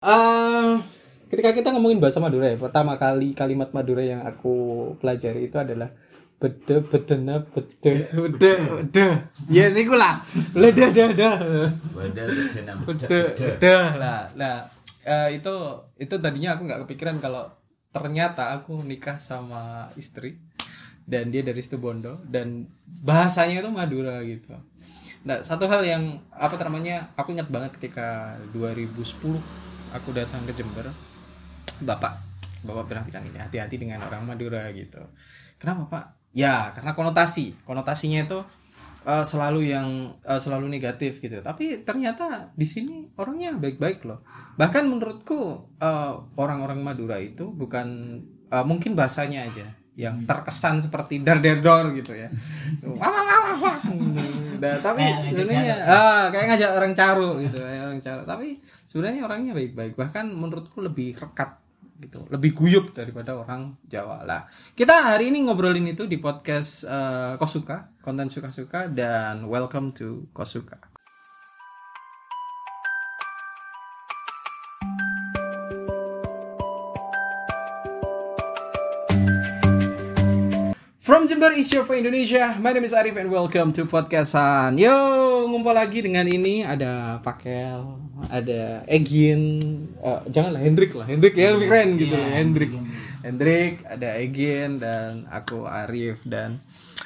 Eh, ketika kita ngomongin bahasa Madura ya, pertama kali kalimat Madura yang aku pelajari itu adalah bede bedena bede. Bede bede. Ya sih lah. Bede bede bede bede. bede. Lah nah eh, itu itu tadinya aku nggak kepikiran kalau ternyata aku nikah sama istri dan dia dari Situbondo dan bahasanya itu Madura gitu. Nah satu hal yang apa namanya aku ingat banget ketika 2010 aku datang ke Jember bapak bapak pernah bilang ini hati-hati dengan orang Madura gitu kenapa pak ya karena konotasi konotasinya itu eh, selalu yang eh, selalu negatif gitu tapi ternyata di sini orangnya baik-baik loh bahkan menurutku eh, orang-orang Madura itu bukan eh, mungkin bahasanya aja yang terkesan seperti dar der dor gitu ya wah wah wah wah, wah. Nah, tapi sebenarnya ah kayak ngajak orang caro gitu kayak caro tapi sebenarnya orangnya baik-baik. Bahkan menurutku lebih rekat gitu. Lebih guyup daripada orang Jawa lah. Kita hari ini ngobrolin itu di podcast eh, Kosuka konten suka-suka dan welcome to Kosuka Jember is your for Indonesia. My name is Arif and welcome to podcastan. Yo, ngumpul lagi dengan ini ada Pakel, ada Egin, eh, janganlah Hendrik lah, Hendrik ya lebih keren gitu loh, Hendrik. Hendrik, ada Egin dan aku Arif dan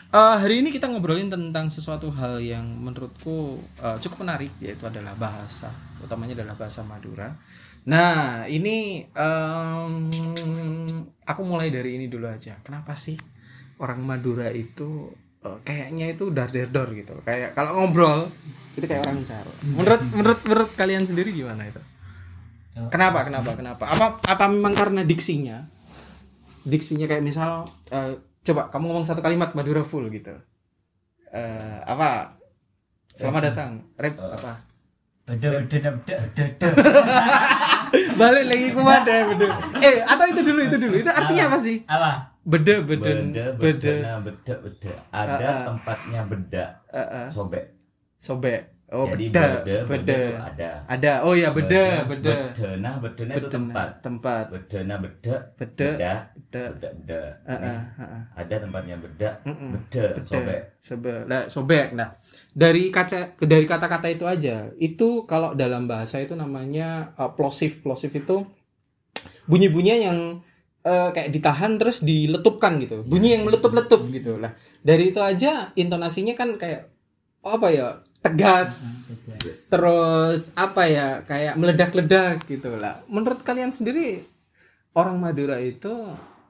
eh, hari ini kita ngobrolin tentang sesuatu hal yang menurutku eh, cukup menarik yaitu adalah bahasa, utamanya adalah bahasa Madura. Nah, ini em, aku mulai dari ini dulu aja. Kenapa sih orang Madura itu eh, kayaknya itu dar der dor gitu. Kayak kalau ngobrol itu kayak orang Caro menurut menurut menurut kalian sendiri gimana itu? Kenapa kenapa kenapa? Apa apa memang karena diksinya? Diksinya kayak misal eh, coba kamu ngomong satu kalimat Madura full gitu. Eh, apa? Selamat datang. Rap apa? Beda beda. balik lagi mana beda. Eh atau itu dulu itu dulu. Itu artinya apa sih? Apa? Beda beda Beda beda beda. nah, beda beda. Ada tempatnya beda. Eh, eh. Sobek. Sobek. Oh Jadi beda beda ada. Ada. Oh ya beda beda Bedena Bedena itu tempat. tempat. Bedena beda. Beda. Beda beda. Beda beda. Eh, eh, eh. Ada tempatnya beda. Mm-mm. Beda Sobek. Sobek. Nah, sobek. Nah dari kaca dari kata-kata itu aja. Itu kalau dalam bahasa itu namanya uh, plosive. Plosive itu bunyi-bunyinya yang eh, kayak ditahan terus diletupkan gitu. Bunyi yang meletup-letup gitu lah. Dari itu aja intonasinya kan kayak apa ya tegas. Terus apa ya kayak meledak-ledak gitu lah. Menurut kalian sendiri orang Madura itu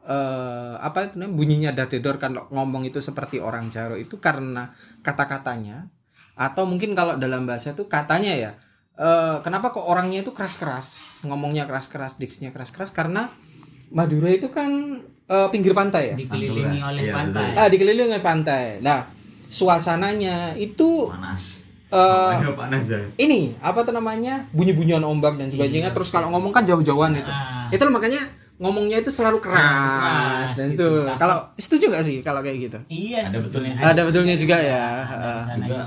eh, apa itu namanya bunyinya dadedor kalau ngomong itu seperti orang Jaro itu karena kata-katanya? Atau mungkin kalau dalam bahasa itu katanya ya eh, kenapa kok orangnya itu keras-keras ngomongnya keras-keras diksinya keras-keras? Karena Madura itu kan eh, pinggir pantai ya? Dikelilingi oleh Iya, pantai. ah dikelilingi oleh pantai. Nah suasananya itu Panas. eh, Agak panas ya ini apa tuh namanya? Bunyi-bunyian ombak dan sebagainya. Terus kalau ngomong kan jauh-jauhan itu. Ah. itu makanya ngomongnya itu selalu keras, keras, dan gitu. itu. Kalau setuju gak sih kalau kayak gitu? Iya Ada betulnya. ada betulnya juga ya. Ada di sana juga juga.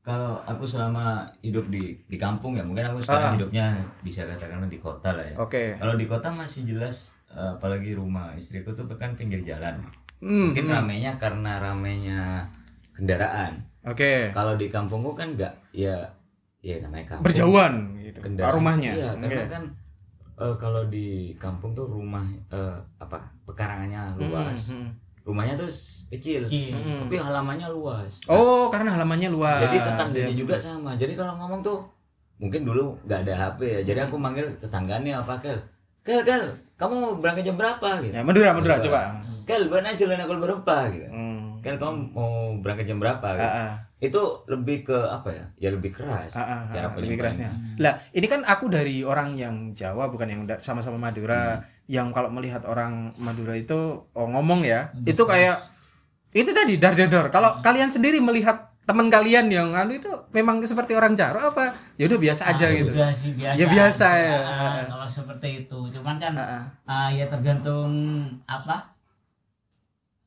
kalau aku selama hidup di di kampung ya mungkin aku sekarang Ah. hidupnya bisa katakan di kota lah ya. Oke. Kalau di kota masih jelas eh, apalagi rumah istriku tuh kan pinggir jalan. Hmm, mungkin ramenya karena ramenya kendaraan. Oke. Kalau di kampungku kan enggak ya ya namanya kampung. Berjauhan gitu kendaraan. rumahnya. Iya Oke. karena kan eh, kalau di kampung tuh rumah eh, apa pekarangannya luas. Hmm, hmm. rumahnya tuh kecil Kecil. tapi halamannya luas. Oh karena halamannya luas. Jadi tetangganya Ya. juga sama. Jadi kalau ngomong tuh mungkin dulu nggak ada HP ya. Jadi aku manggil tetangganya apa kel kel kel kamu berangkat jam berapa gitu ya Madura Madura coba kel benar jalan aku berapa gitu Hmm. kel kamu mau berangkat jam berapa gitu. Ah, ah. itu lebih ke apa ya ya lebih keras Ah, ah, cara ah, lebih kerasnya. Lah, ini kan aku dari orang yang Jawa bukan yang sama-sama Madura. Yang kalau melihat orang Madura itu oh, ngomong ya, itu kayak itu tadi dar dar. Kalau kalian sendiri melihat teman kalian yang anu itu memang seperti orang Jawa apa? Ya udah biasa aja Ah, gitu. udah sih biasa. Ya biasa ya. Ah, kalau seperti itu. Cuman kan Ah, ah. ah, ya tergantung apa?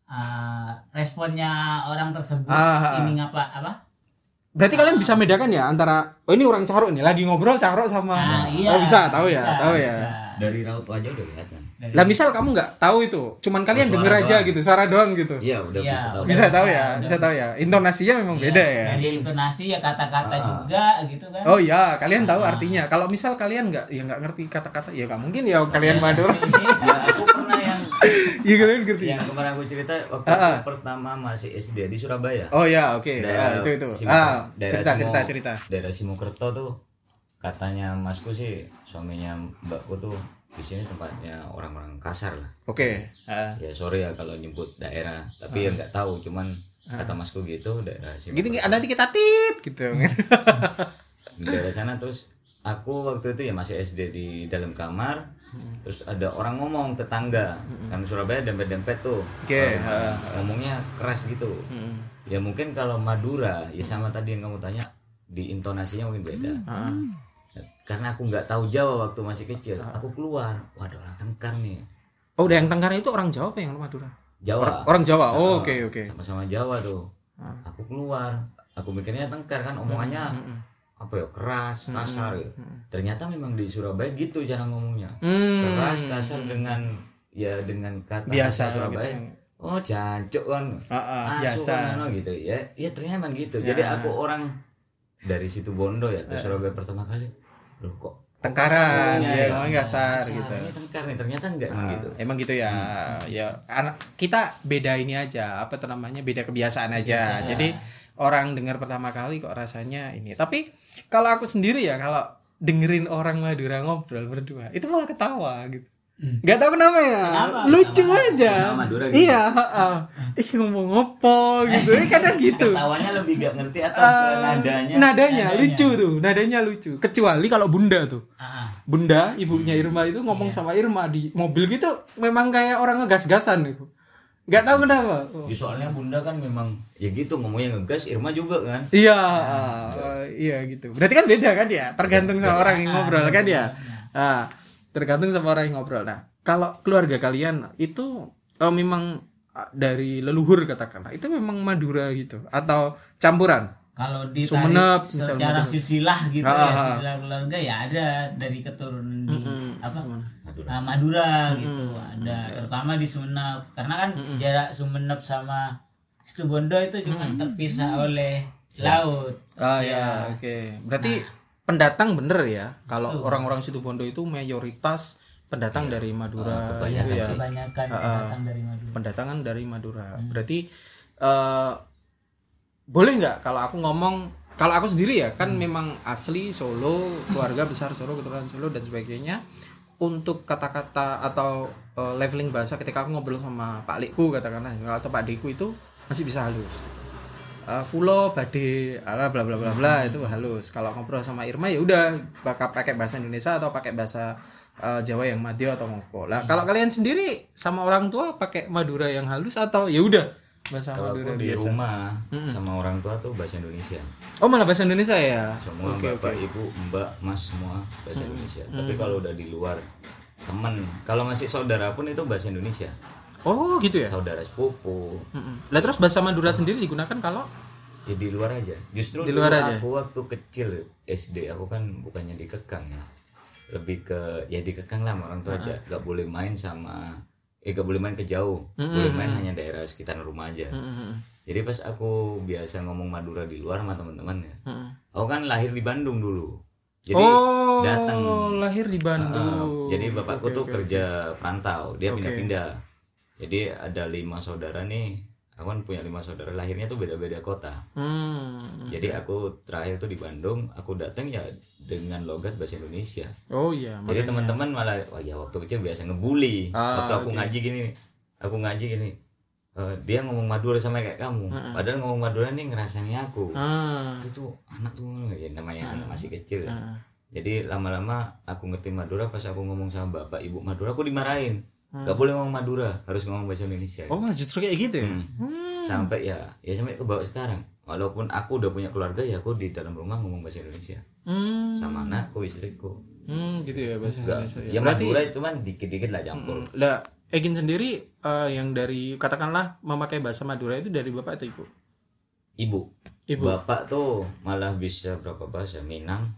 Ah, responnya orang tersebut Ah, ah, ah. ini ngapa apa? Berarti kalian bisa bedakan ya antara oh ini orang Carok nih lagi ngobrol Carok sama Nah, iya. Oh, bisa tahu ya, Bisa, tahu ya. bisa. Dari raut wajah udah kelihatan. Dari- Lah misal kamu nggak tahu itu, cuman kalian Oh, denger aja doang. gitu, suara doang gitu. Iya, udah Iya, bisa tahu. Bisa tahu ya, udah. bisa tahu ya. Intonasinya memang Iya, beda ya. Dari intonasi ya kata-kata Ah. juga gitu kan. Oh iya, kalian tahu artinya. Kalau misal kalian nggak, ya nggak ngerti kata-kata, ya nggak mungkin ya kalian Madura. Ya, aku pernah yang Iya kalian ngerti. yang kemarin aku cerita waktu Ah, ah. aku pertama masih SD di Surabaya. Oh ya, oke. Ah, itu itu. Simo- Ah, cerita Simo- cerita cerita. Daerah Simokerto tuh katanya masku sih suaminya mbakku tuh di sini tempatnya orang-orang kasar lah. Oke. Ah. Ya sorry ya kalau nyebut daerah, tapi ya nggak tahu, cuman kata masku gitu daerah Gitu Simokerto. nanti kita tit gitu. Di daerah sana terus aku waktu itu ya masih SD di dalam kamar, terus ada orang ngomong tetangga, kan Surabaya dempet-dempet tuh. Oke, Kalau ah. ngomongnya keras gitu. Hmm. Ya mungkin kalau Madura ya sama tadi yang kamu tanya di intonasinya mungkin beda. Ah. Karena aku nggak tahu Jawa waktu masih kecil, aku keluar, ada orang tengkar nih. Oh, udah yang Tengkar itu orang Jawa apa yang Madura? Jawa. Orang Jawa. Oh, Ah, oke oke. Sama-sama Jawa tuh. Aku keluar, aku mikirnya tengkar kan omongannya apa ya keras, kasar ya. Ternyata memang di Surabaya gitu cara ngomongnya. Hmm. Keras, kasar dengan ya dengan kata Biasa bahasa Surabaya. gitu. Oh, jancuk kan. Ah, ah, Asu biasa. kan, ano, gitu ya. Ya ternyata emang gitu. Jadi aku orang dari situ Bondo ya ke Surabaya pertama kali. Loh kok Tengkaran, ngomongnya ya, ngomongnya kasar Kasar, gitu. Tengkar nih, ternyata enggak emang gitu. Emang gitu ya. Ya anak kita beda ini aja, apa namanya? Beda kebiasaan aja. Jadi orang dengar pertama kali kok rasanya ini. Tapi kalau aku sendiri ya kalau dengerin orang Madura ngobrol berdua, itu malah ketawa gitu. Gak tahu kenapa ya. Lucu aja. Sama Madura gitu. Iya, heeh. Ih ngomong apa gitu. Eh, kadang gitu. Ketawanya lebih gak ngerti atau ke Eh, nadanya. nadanya lucu tuh, nadanya lucu. Kecuali kalau Bunda tuh. Ah, ah. Bunda, ibunya Irma itu ngomong sama Irma di mobil gitu, memang kayak orang ngegas-gasan gitu. Gak tahu kenapa. Oh. Ya, soalnya bunda kan memang ya gitu ngomongnya ngegas Irma juga kan Iya, ah, iya gitu. Berarti kan beda kan ya, tergantung sama orang yang ngobrol kan ya. Ah, tergantung sama orang yang ngobrol. Nah, kalau keluarga kalian itu eh, memang ah, dari leluhur katakanlah, itu memang Madura gitu atau campuran? Kalau ditarik Sumenep, secara Madura. silsilah gitu Ah, ya, ah, ah. silsilah keluarga ya ada dari keturunan di apa Madura Nah, Madura gitu ada terutama di Sumenep karena kan jarak Sumenep sama Situbondo itu cuma terpisah oleh laut Ah ya, oke. Berarti pendatang bener ya. Kalau orang-orang Situbondo itu mayoritas pendatang dari Madura kebanyakan itu ya. kebanyakan pendatang dari Madura Pendatangan dari Madura. Berarti eh boleh nggak kalau aku ngomong kalau aku sendiri ya kan memang asli Solo, keluarga besar Solo, keturunan Solo dan sebagainya. Untuk kata-kata atau eh, leveling bahasa ketika aku ngobrol sama Pak Likku katakanlah atau Pak Diku itu masih bisa halus. Eh, kulo bade ala bla bla bla bla itu halus. Kalau ngobrol sama Irma ya udah bakal pakai bahasa Indonesia atau pakai bahasa eh, Jawa yang Madya atau ngopo. Lah kalau kalian sendiri sama orang tua pakai Madura yang halus atau ya udah bahasa kalau Madura di biasa. rumah sama orang tua tuh bahasa Indonesia Oh malah bahasa Indonesia ya. semua Oke bapak oke. ibu mbak mas semua bahasa Indonesia tapi kalau udah di luar temen kalau masih saudara pun itu bahasa Indonesia Oh gitu ya. saudara sepupu. Mm-mm. Lah terus bahasa Madura sendiri digunakan kalau? Ya di luar aja. Justru Di luar aja? aku waktu kecil SD aku kan bukannya dikekang ya. Lebih ke ya dikekang lah orang tua aja. Gak boleh main sama eh gak boleh main ke jauh. Boleh main hanya daerah sekitar rumah aja. Mm-mm. jadi pas aku biasa ngomong Madura di luar sama teman-teman ya Mm-mm. aku kan lahir di Bandung dulu. Jadi oh, datang. lahir di Bandung. Uh, jadi bapakku Oke, tuh oke, kerja perantau, dia pindah-pindah. Jadi ada lima saudara nih. Aku kan punya lima saudara, lahirnya tuh beda-beda kota. Hmm. Jadi aku terakhir tuh di Bandung, aku datang ya dengan logat bahasa Indonesia. Oh iya. Jadi teman-teman malah, wah ya waktu kecil biasa ngebully. Ah, waktu aku ngaji gini, aku ngaji gini. eh, dia ngomong Madura sama kayak kamu. Padahal ngomong Madura nih ngerasani aku. Ah. Itu tuh anak tuh ya namanya anak masih kecil. Ah. Jadi lama-lama aku ngerti Madura pas aku ngomong sama bapak ibu Madura aku dimarahin. Hmm. Gak boleh ngomong Madura, harus ngomong bahasa Indonesia. Oh justru kayak gitu ya. Hmm. Sampai ya, ya sampai ke bawah sekarang. Walaupun aku udah punya keluarga ya aku di dalam rumah ngomong bahasa Indonesia Hmm. sama anakku, istriku. Hmm, gitu ya bahasa Enggak, Indonesia. ya Madura cuman dikit-dikit lah campur. Lah, Egin sendiri eh, yang dari katakanlah memakai bahasa Madura itu dari bapak atau ibu? Ibu, Ibu. bapak tuh malah bisa berapa bahasa Minang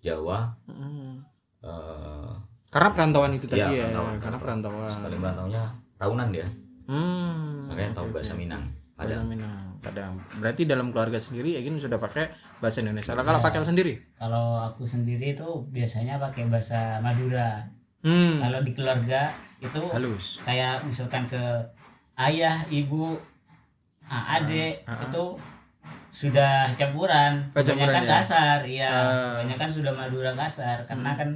Jawa Hmm. eh Karena perantauan itu tadi Iya, ya, perantauan, karena perantauan. sekali merantaunya tahunan dia Hmm. makanya tahu bahasa Minang Bahasa ada Minang, Padang. Berarti dalam keluarga sendiri Egin sudah pakai bahasa Indonesia. Lah, Kalau pakai sendiri? Kalau aku sendiri itu biasanya pakai bahasa Madura. Hmm. Kalau di keluarga itu Halus. kayak misalkan ke ayah, ibu, ah, adik itu sudah campuran. Oh, campuran Kebanyakan ya? kasar, iya. Ah. Kebanyakan sudah Madura kasar karena kan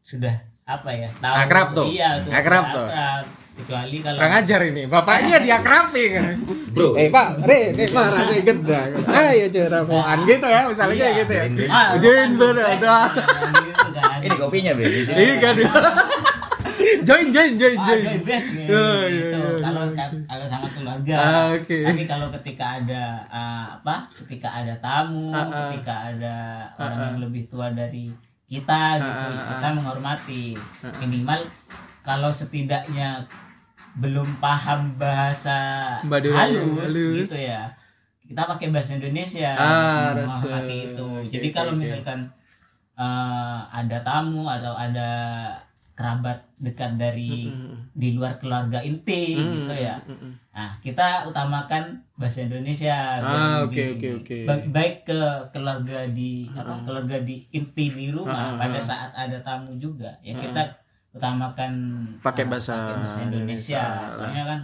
sudah apa ya? Tahu Akrab tuh. Iya, tuh. Akrab tuh. akrab. Kecuali kalau Kurang ajar ini. Bapaknya diakrapi kan. Bro. Eh, Pak, Re, Re, Pak, rasanya gedang. Ayo jerapoan gitu ya, misalnya kayak gitu ya. Din-din. Ah, dah. Gitu kan. ini kopinya di sini Iya kan. join, join, join, Ah, join. join band, gitu. Iya, iya, iya. Kalau kalau sama keluarga. Ah, oke. Tapi kalau ketika ada apa? Ketika ada tamu, Ah, ah. ketika ada orang yang lebih tua dari kita gitu, Ah, kita menghormati. Minimal kalau setidaknya belum paham bahasa halus, halus. gitu ya. Kita pakai bahasa Indonesia Ah, menghormati itu. Oke, Jadi kalau oke. misalkan eh, ada tamu atau ada kerabat dekat dari di luar keluarga inti gitu ya. Nah, kita utamakan bahasa Indonesia. Ah, oke, oke, oke. ba- Baik ke keluarga di apa keluarga di inti di rumah pada saat ada tamu juga. Ya kita utamakan Pakai ah, bahasa pakai bahasa Indonesia. Indonesia. Soalnya kan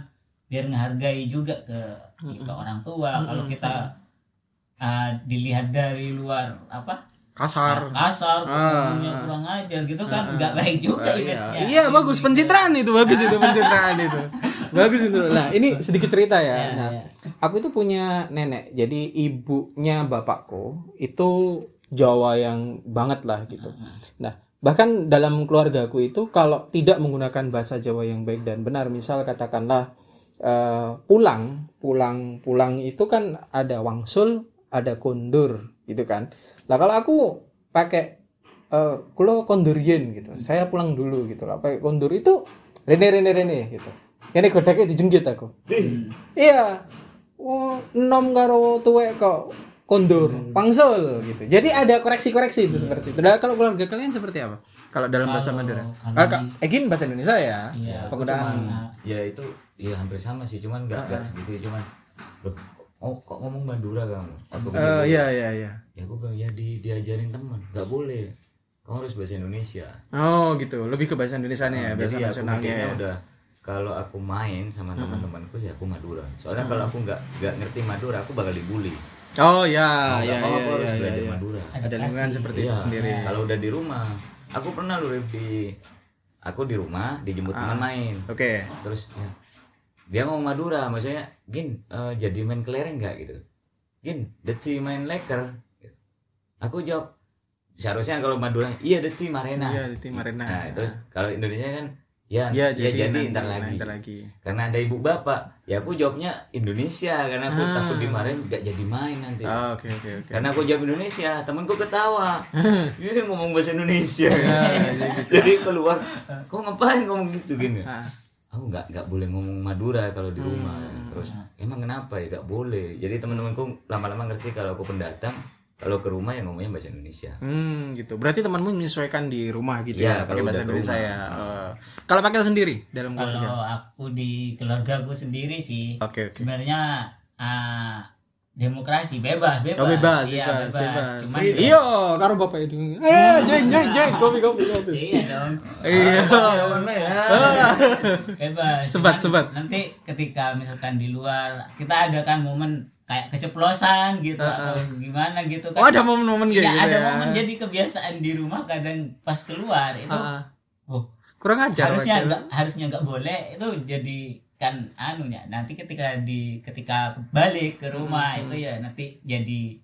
biar menghargai juga ke ke orang tua. Kalau kita ah, dilihat dari luar apa Kasar. kasar, Ah. kurang ajar gitu kan nggak baik juga Ah, iya. Iya bagus. Pencitraan itu bagus itu pencitraan itu. Bagus itu. Nah ini sedikit cerita ya. Iya, nah iya. aku itu punya nenek. Jadi ibunya bapakku itu Jawa yang banget lah gitu. Nah bahkan dalam keluargaku itu kalau tidak menggunakan bahasa Jawa yang baik dan benar misal katakanlah eh, pulang pulang pulang itu kan ada wangsul ada kondur gitu kan lah kalau aku pakai eh kulo kondurien gitu. Saya pulang dulu gitu lah. Pakai kondur itu rene rene rene gitu. Ini godaknya dijengkit aku. Iya. Oh, nom karo tuwek kok kondur, pangsul gitu. Jadi ada koreksi-koreksi itu seperti itu. Nah, kalau keluarga kalian seperti apa? Kalau dalam bahasa Madura. kalau Ah, Egin bahasa Indonesia ya. Iya, Penggunaan. ya itu ya hampir sama sih cuman nggak nggak segitu cuman loh, oh kok ngomong Madura kamu Eh, dulu. iya iya iya. ya aku bilang ya di diajarin teman nggak boleh kamu harus bahasa Indonesia Oh gitu, lebih ke bahasa Indonesia nih ya, bahasa jadi aku nasionalnya ya. udah kalau aku main sama teman-temanku ya aku Madura soalnya kalau aku nggak nggak ngerti Madura aku bakal dibully Oh ya, Mau ya, ya, aku harus ya, belajar ya. Madura Ada lingkungan seperti itu Iya, sendiri. kalau udah di rumah aku pernah loh di aku di rumah dijemput Ah. teman main Oke. terus ya, dia mau Madura maksudnya gin eh, jadi main kelereng nggak? Gitu. Gin deci main leker aku jawab seharusnya kalau Madura iya deci marena Iya, di tim Arena. nah terus kalau Indonesia kan ya Ya, ya jadi, ntar nah, lagi. ntar lagi. karena ada ibu bapak. Ya aku jawabnya Indonesia karena aku Ah. takut dimarahin nggak jadi main nanti. Oke oke oke. karena aku jawab Indonesia temanku ketawa. Dia ngomong bahasa Indonesia. Ya, jadi keluar kau ngapain ngomong gitu gini Ah. Aku nggak nggak boleh ngomong Madura kalau di rumah Hmm. terus emang kenapa ya nggak boleh jadi teman-temanku lama-lama ngerti kalau aku pendatang kalau ke rumah ya ngomongnya bahasa Indonesia Hmm, gitu. Berarti temanmu menyesuaikan di rumah gitu Iya, ya, pakai kalau bahasa Indonesia ya. Eh, kalau pakai sendiri dalam keluarga. Kalau aku di keluarga aku sendiri sih Oke, oke. sebenarnya ah, demokrasi bebas bebas Oh, bebas, Iya, bebas, bebas. Cuman Iya, karo bapak itu. Eh, join, join, join, kopi, kopi, kopi. iya dong Iya. bebas Sebat, Cuman sebat. nanti ketika misalkan di luar kita ada kan momen kayak keceplosan gitu atau gimana gitu kan Oh, ada momen-momen Iya, gitu ada ya. momen jadi kebiasaan di rumah kadang pas keluar itu Ah, ah. oh kurang ajar harusnya Wakil. nggak harusnya nggak boleh itu jadi kan anunya nanti ketika di ketika balik ke rumah itu ya nanti jadi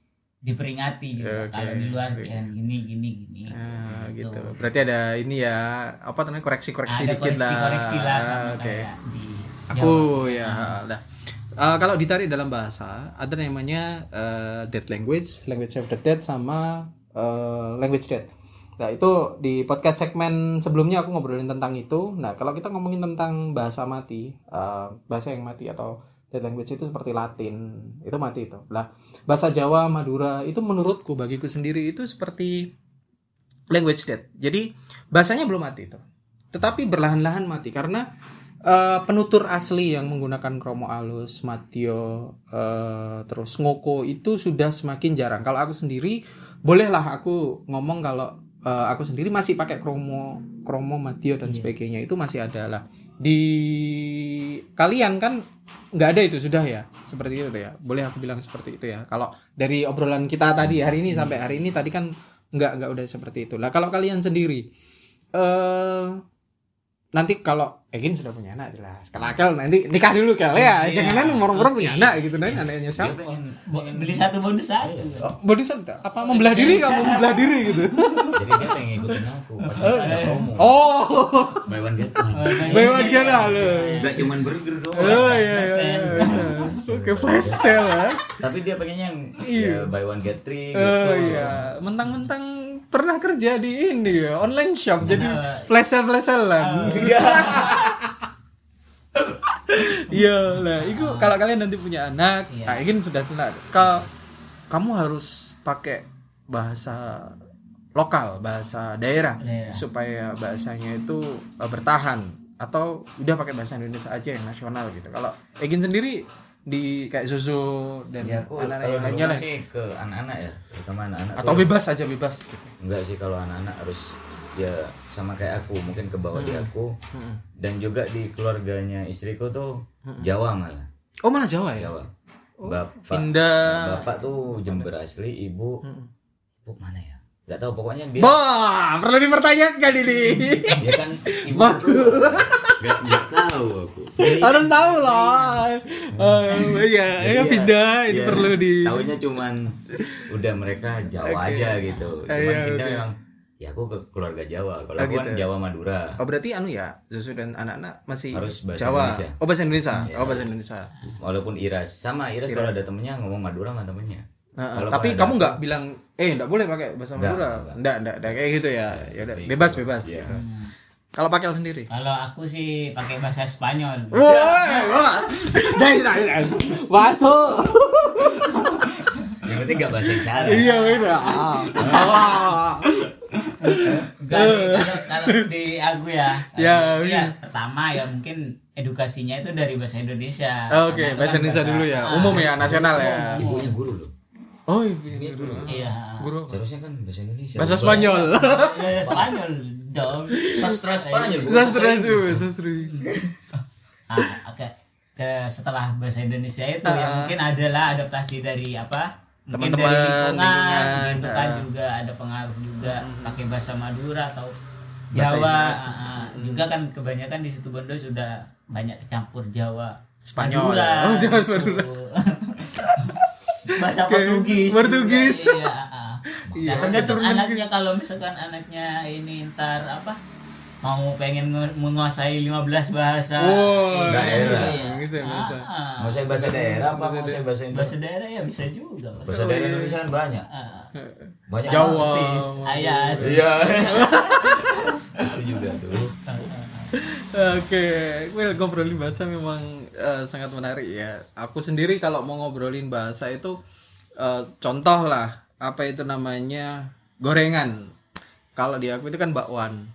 diperingati gitu Oke, kalau di luar oke. ya gini gini gini Ah, gitu. Berarti ada ini ya, apa namanya koreksi-koreksi ada dikit lah. koreksi-koreksi lah sama Ah, Oke. kayak di Aku ya, dah. Eh, kalau ditarik dalam bahasa ada namanya eh, dead language, language of the dead sama eh, language dead. Nah itu di podcast segmen sebelumnya aku ngobrolin tentang itu. Nah kalau kita ngomongin tentang bahasa mati, eh, bahasa yang mati atau dead language itu seperti Latin itu mati itu. Lah bahasa Jawa Madura itu menurutku bagiku sendiri itu seperti language dead. Jadi bahasanya belum mati itu. Tetapi berlahan-lahan mati karena eh, penutur asli yang menggunakan kromo alus matio eh, terus ngoko itu sudah semakin jarang. Kalau aku sendiri bolehlah aku ngomong kalau eh, aku sendiri masih pakai kromo kromo matio dan sebagainya. Itu masih ada lah. Di kalian kan nggak ada itu sudah ya? Seperti itu ya? Boleh aku bilang seperti itu ya? Kalau dari obrolan kita tadi hari ini sampai hari ini tadi kan nggak nggak udah seperti itu. Lah kalau kalian sendiri eh nanti kalau Egin sudah punya anak jelas. Kalau Akel nanti nikah dulu kali ya. Jangan umur-umur punya anak gitu nanti anaknya siapa? Beli satu bonus satu Oh, bonus ada? apa membelah diri? Kamu membelah diri gitu jadi dia pengen ngikutin aku pas ada promo. oh Buy one get one. Lo Enggak cuman burger doang. oh iya iya iya. oke flash sale ya Tapi dia pengennya yang ya, buy one get three gitu. Oh iya, mentang-mentang pernah kerja di ini ya, online shop jadi flash sale flash salean. Iya lah, itu kalau kalian nanti punya anak, Iya. nah ini sudah kenal. Ka- kamu harus pakai bahasa lokal, bahasa daerah Daerah. supaya bahasanya itu uh, bertahan atau udah pakai bahasa Indonesia aja yang nasional gitu. Kalau Egin sendiri di kayak susu dan Ya aku anak-anak yang lainnya lah. sih ke anak-anak ya, terutama anak-anak. atau bebas aja bebas gitu. enggak sih kalau anak-anak harus ya sama kayak aku, mungkin ke bawah di aku. Hmm. Dan juga di keluarganya istriku tuh Jawa malah. Oh malah Jawa ya? Jawa. Bapak Pindah. Bapak tuh Jember asli, ibu ibu mana ya? Gak tahu pokoknya dia Wah, perlu dipertanyakan ini. dia kan ibu gak, gak tahu aku. Harus tahu lah. Oh iya, Jadi ya pindah ini ya, perlu di. Taunya cuman udah mereka Jawa aja gitu. Ah, Cuman iya, pindah oke. memang ya aku ke keluarga Jawa. Kalau Ah, aku kan gitu. Jawa Madura. Oh berarti anu ya, Zuzu dan anak-anak masih Harus bahasa Jawa. Indonesia. Oh bahasa Indonesia. Oh bahasa Indonesia. Walaupun Iras sama Iras, kalau ada temennya ngomong Madura sama temennya. Nah, tapi ada- kamu nggak bilang, eh nggak boleh pakai bahasa Nggak, Madura. nggak. Nggak, nggak, nggak kayak gitu ya. Ya udah, bebas, bebas. Iya. gitu. Kalau pakai sendiri. kalau aku sih pakai bahasa Spanyol Wah, dai, dai. Masuk. Yang penting gak bahasa isyarat. Iya beda. Ah. Kalau, kalau di aku ya Ya, Iya, iya. pertama ya mungkin edukasinya itu dari bahasa Indonesia Oke, bahasa kan Indonesia dulu ya. ah, Umum ya, nasional ya. Ibunya guru loh. Oh, iya, dulu. iya Guru. Seharusnya kan bahasa Indonesia. Bahasa Spanyol. Ya, Spanyol dong Sastra Spanyol. Sastra itu, sastra. ah, oke ke setelah bahasa Indonesia itu ya Ah. mungkin adalah adaptasi dari apa mungkin Teman-teman, dari lingkungan, gitu kan ah. juga ada pengaruh juga pakai bahasa Madura atau Bahasa Jawa ah, ah. juga kan kebanyakan di situ Bondo sudah banyak campur Jawa Spanyol. Madura, Oh, Jawa gitu. Madura. bahasa Oke, Portugis Portugis. juga, iya, ah, ah. Iya, tergantung anaknya kalau misalkan anaknya ini ntar apa mau pengen nge- menguasai 15 bahasa Wow, Daerah. Iya. Bisa, bisa. Ah, Mau saya bahasa daerah apa mau saya bahasa Indonesia? bahasa daerah ya bisa juga Mas. Bahasa daerah Indonesia kan banyak. Ah, Banyak Jawa. Ayas Iya. Itu juga tuh. Oke, well ngobrolin bahasa memang eh, sangat menarik ya. Aku sendiri kalau mau ngobrolin bahasa itu eh, contoh lah apa itu namanya gorengan. Kalau di aku itu kan bakwan.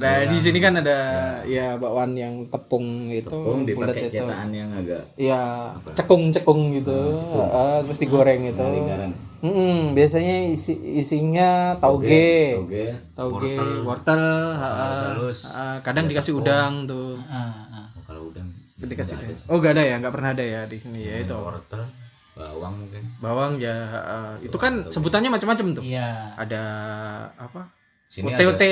Nah di sini kan ada ya bakwan yang tepung itu, Tepung dipakai itu. cetakan yang agak Ya cekung-cekung gitu, eh, terus digoreng itu. lingkaran. Mm-mm, biasanya isi isinya tauge, Oke. tauge, wortel, ha, ha, ha, kadang dikasih udang tuh. Ah, ah. Oh, udang dikasih oh gak ada ya? Nggak pernah ada ya di sini ya itu? Wortel, bawang mungkin. bawang ya uh, itu kan sebutannya macam-macam tuh. Iya. Ada apa Sini UTUT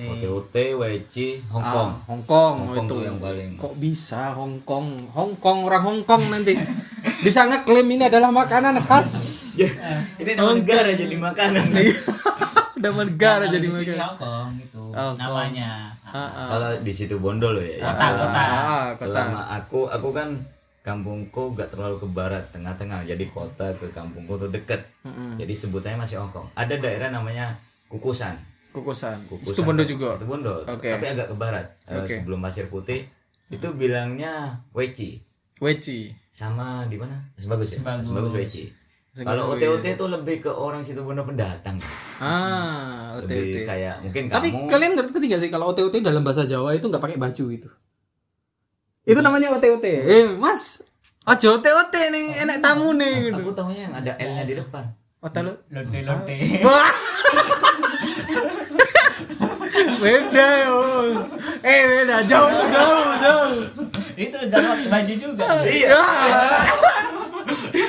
OTOT, WC, Hongkong. Ah, Hongkong Hongkong itu yang paling. kok bisa Hongkong Hongkong orang Hongkong nanti bisa ngeklaim ini adalah makanan khas Ini nama negara jadi makanan. udah negara Kalau jadi makanan Hongkong gitu Hongkong. namanya Ah, ah. Kalau di situ Bondo loh ya. Kota, selama, kota. Ah, kota. selama aku aku kan kampungku gak terlalu ke barat, tengah-tengah. Jadi kota ke kampungku tuh deket. Mm-mm. Jadi sebutannya masih Hongkong. Ada daerah namanya Kukusan. Kukusan Kukusan. itu bondo juga Itu Bondo. Oke. Tapi agak ke barat. Eh, Oke. sebelum Pasir Putih itu bilangnya Weci. Weci. sama di mana sebagus ya Sebagus. sebagus Weci kalau OTOT itu lebih ke orang situ bener pendatang Ah, OTOT. lebih kayak mungkin Tapi kamu kalian ngerti nggak sih kalau OTOT dalam bahasa Jawa itu nggak pakai baju itu? Itu namanya OTOT. Eh, Mas, ojo OTOT nih, enak tamu nih gitu. aku tahunya yang ada L nya di depan lonte lonte Wah. Beda yo. Eh, beda jauh jauh jauh. itu jangan pakai baju juga Iya.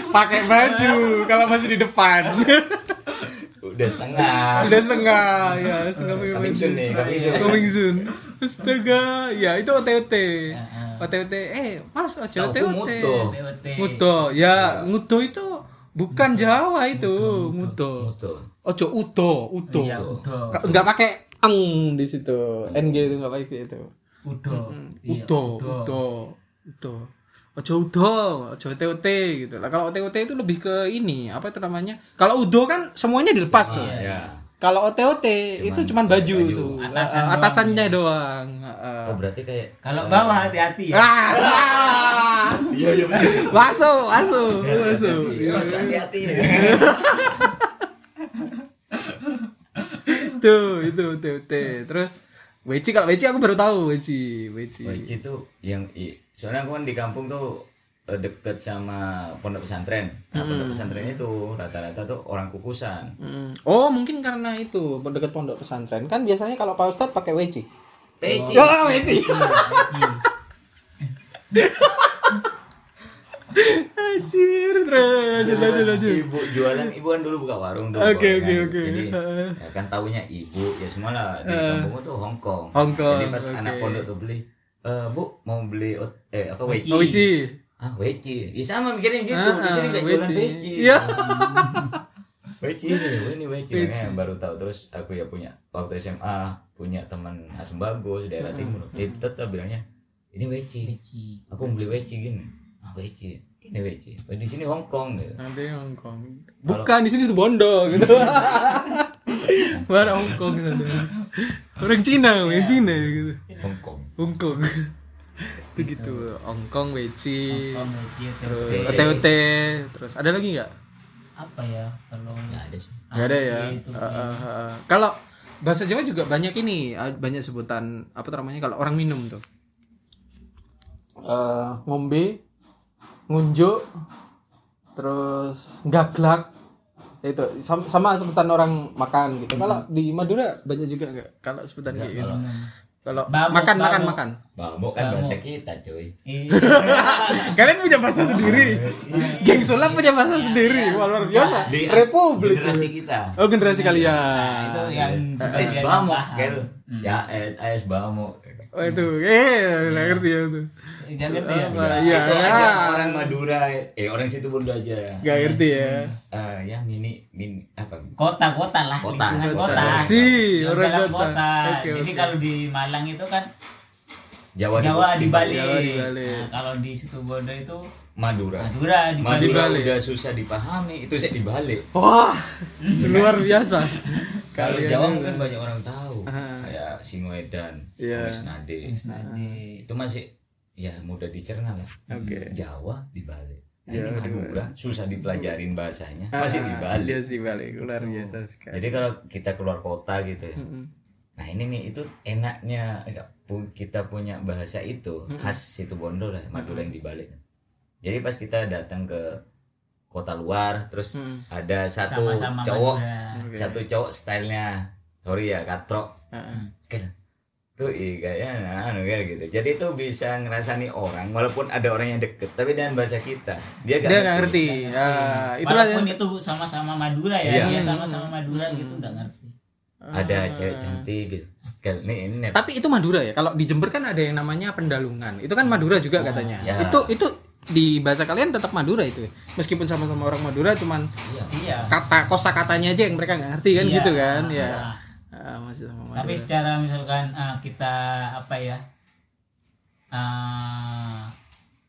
pakai baju kalau masih di depan. udah setengah Udah setengah ya, setengah pakai coming baju. soon nih coming soon Coming soon. Astaga, ya itu OTOT. OTOT, eh Mas, OTOT. Muto. TOT. Ngudo, ya Ngudo itu bukan Jawa itu. Muto. Ojo Udo, Udo. Iya, Udo. Ka- Nggak pakai eng di situ. NG itu nggak pakai itu. udo Iya, Udo, Udo, Udo. Ojo Udo, ojo OTOT gitu. Lah kalau OTOT itu lebih ke ini, apa itu namanya? Kalau Udo kan semuanya dilepas tuh. ya Kalau OTOT itu cuman baju, baju. tuh. Atasan Eh, atasannya doang. Heeh. oh berarti kayak kalau bawah hati-hati ya Ah, iya iya betul masuk, masuk, masuk. hati-hati ya Tuh, itu TOT. Terus Weci kalau Weci aku baru tahu Weci, Weci. Wajib itu yang soalnya aku kan di kampung tuh eh, deket sama pondok pesantren. Nah, pondok pesantren itu rata-rata tuh orang kukusan. Mm. Oh, mungkin karena itu dekat pondok pesantren. Kan biasanya kalau Pak Ustadz pakai Weci. Peci. Oh, Weci. Anjir, lanjut lanjut lanjut. Ibu jualan, ibu kan dulu buka warung tuh. Oke, kan. oke, oke. Jadi ya kan tahunya ibu ya semua lah di kampung tuh Hongkong. Hongkong, Jadi pas oke. anak pondok tuh beli, eh bu mau beli eh apa weci? Oh, Weci. Ah weci. Ya sama mikirnya gitu. Ah, di sini nggak jualan Weci. Iya. Weci ini, ini weci. Weci. Makanya baru tahu terus aku ya punya waktu SMA punya teman asam bagus daerah timur. Dia tetap bilangnya ini weci. Aku mau beli weci gini. Ah weci. Ini weci. Oh, di sini Hongkong gitu. Nanti Hongkong. Bukan di sini Bondo gitu. Mana Hongkong gitu. Orang Cina, orang Cina gitu. Hongkong. Hongkong. itu gitu. Hongkong, Weci, gitu. terus. OTOT, terus ada lagi nggak? apa ya kalau Nggak ada sih. Nggak ada ya. Itu. Uh, uh, uh. Kalau bahasa Jawa juga banyak ini, uh, banyak sebutan apa namanya kalau orang minum tuh. Eh, ngombe, ngunjuk, terus gaglak, itu sama, sama sebutan orang makan gitu. Kalau di Madura banyak juga nggak? Kalau sebutan kayak gitu. Kalau Bamuk, makan makan bamuk. makan. Bambu kan bahasa kita cuy. Iya. Kalian punya bahasa sendiri. Geng Sulap punya bahasa sendiri. Wah, luar biasa. Di Republik. generasi kita. Oh, generasi kalian. Nah, itu yang Es kan. Ya es es bambu. Oh itu, eh, nggak ngerti ya itu. Jangan ngerti ya. Apa, Iya, itu ya. aja orang Madura, eh orang situ Bondo aja. Nggak ngerti ya. Eh, ya mini mini apa? Kota-kota lah, Kota. lingkungan Kota. kota. Si, orang kota. Jadi kalau di Malang itu kan Jawa, Jawa di Bali. Jawa di Bali. Nah, kalau di situ Bondo itu Madura. Madura di Bali. Madura Bali. udah susah dipahami, itu saya dibalik. Wah, luar biasa. Kalau Jawa ini- mungkin banyak orang tahu, Ah. kayak Singoedan, Iya. Wisnade. Nade. Itu masih ya mudah dicerna lah. Oke. Jawa dibalik. Nah, Jawa ini Madura susah dipelajarin bahasanya, masih Ah, dibalik. Iya sih balik, luar biasa sekali. Jadi kalau kita keluar kota gitu ya. Nah ini nih itu enaknya kita punya bahasa itu khas situ Bondo lah Madura yang dibalik. Jadi pas kita datang ke kota luar terus ada satu Sama-sama cowok Madura. satu cowok stylenya sorry ya katrok tuh iya kayaknya nah, anu kayak gitu jadi itu bisa ngerasani orang walaupun ada orang yang deket tapi dengan bahasa kita dia gak Dia nggak ngerti. Ah, itulah Walaupun itu sama-sama Madura ya, Iya. dia sama-sama Madura gitu nggak ngerti. ada cewek cantik gitu kan ini ini nih, Tapi itu Madura ya. Kalau di Jember kan ada yang namanya pendalungan. Itu kan Madura juga katanya. ya. Itu itu di bahasa kalian tetap Madura itu. ya? Meskipun sama-sama orang Madura cuman iya Iya. kata kosa katanya aja yang mereka nggak ngerti kan Iya. gitu kan ya Ah, masih sama Madura. Tapi secara misalkan ah, kita apa ya ah,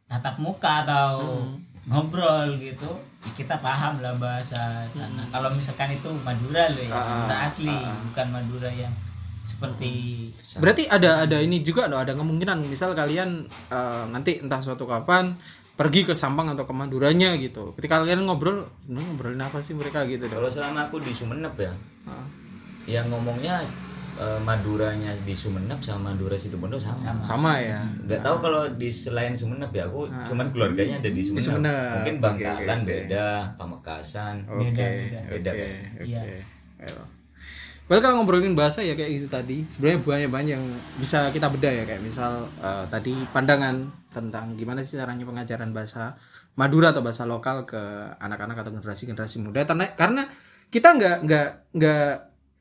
tatap muka atau Hmm. ngobrol gitu, kita paham lah bahasa sana. Kalau misalkan itu Madura loh ya, Hmm. Madura asli, bukan Madura yang seperti berarti ada ada ini juga loh ada kemungkinan misal kalian eh, nanti entah suatu kapan pergi ke Sampang atau ke Maduranya gitu. Ketika kalian ngobrol, ngobrolin apa sih mereka gitu. Kalau selama aku di Sumenep ya, Ah. Yang ngomongnya eh, Maduranya di Sumenep sama Madura Situbondo sama. Sama ya. Nggak tahu kalau di selain Sumenep ya, aku cuman keluarganya ada di Sumenep. Sumenep. Mungkin Bangkalan oke, oke. beda, Pamekasan. Oke, Beda, oke, beda. oke. Iya. Ayo. Well kalau ngobrolin bahasa ya kayak gitu tadi sebenarnya banyak banyak yang bisa kita bedah ya kayak misal eh, tadi pandangan tentang gimana sih caranya pengajaran bahasa Madura atau bahasa lokal ke anak-anak atau generasi generasi muda karena karena kita nggak nggak nggak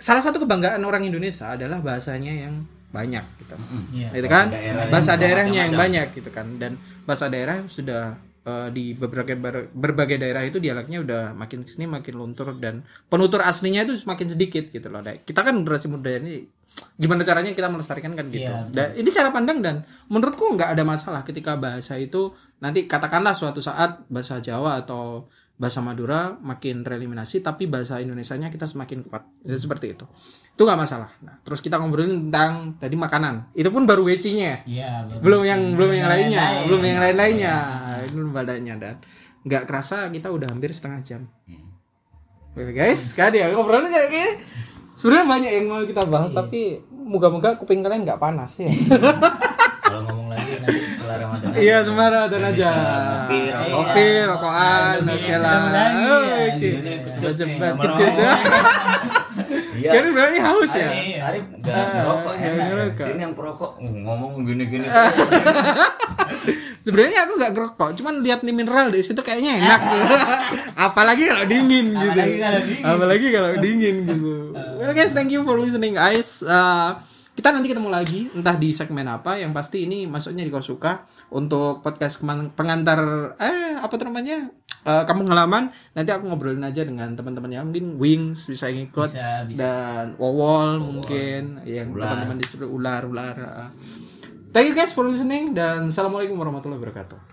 salah satu kebanggaan orang Indonesia adalah bahasanya yang banyak gitu. Iya. itu kan? daerah yang bahasa daerahnya yang banyak gitu kan. Dan bahasa daerah sudah eh, di beberapa ber- berbagai daerah itu dialeknya udah makin sini makin luntur dan penutur aslinya itu semakin sedikit gitu loh. Dan kita kan generasi muda ini gimana caranya kita melestarikan kan gitu. Iya, dan ini cara pandang dan menurutku nggak ada masalah ketika bahasa itu nanti katakanlah suatu saat bahasa Jawa atau bahasa Madura makin tereliminasi tapi bahasa Indonesianya kita semakin kuat. Itu seperti itu. Itu nggak masalah. Nah, terus kita ngobrolin tentang tadi makanan. Itu pun baru wecinya. Iya, betul. belum yang belum yang lainnya. lain-lain. belum yang lain lainnya itu belum badannya dan. Nggak kerasa kita udah hampir setengah jam. Oke guys kan ya ngobrolnya kayak gini. Sebenarnya banyak yang mau kita bahas tapi moga-moga kuping kalian nggak panas ya. Kalau ngomong nanti setelah Ramadan. iya semara dan aja kopi rokokan oke lah oke cepat kecil Iya. kan berarti haus ya Arif nggak ngerokok nggak enak ya. ngerokok. Sini yang perokok ngomong gini-gini. Sebenarnya aku nggak ngerokok, cuman lihat nih mineral di situ kayaknya enak. gitu. Apalagi kalau dingin gitu. Apalagi kalau dingin. Apalagi kalau dingin gitu. Well guys, thank you for listening guys. Uh, kita nanti ketemu lagi entah di segmen apa. Yang pasti ini masuknya di kau suka untuk podcast pengantar eh apa namanya? Eh, kamu ngalaman nanti aku ngobrolin aja dengan teman-teman yang mungkin wings bisa ngikut Bisa, bisa. dan wowol mungkin. Yang teman-teman di ular ular uh. thank you guys for listening dan assalamualaikum warahmatullahi wabarakatuh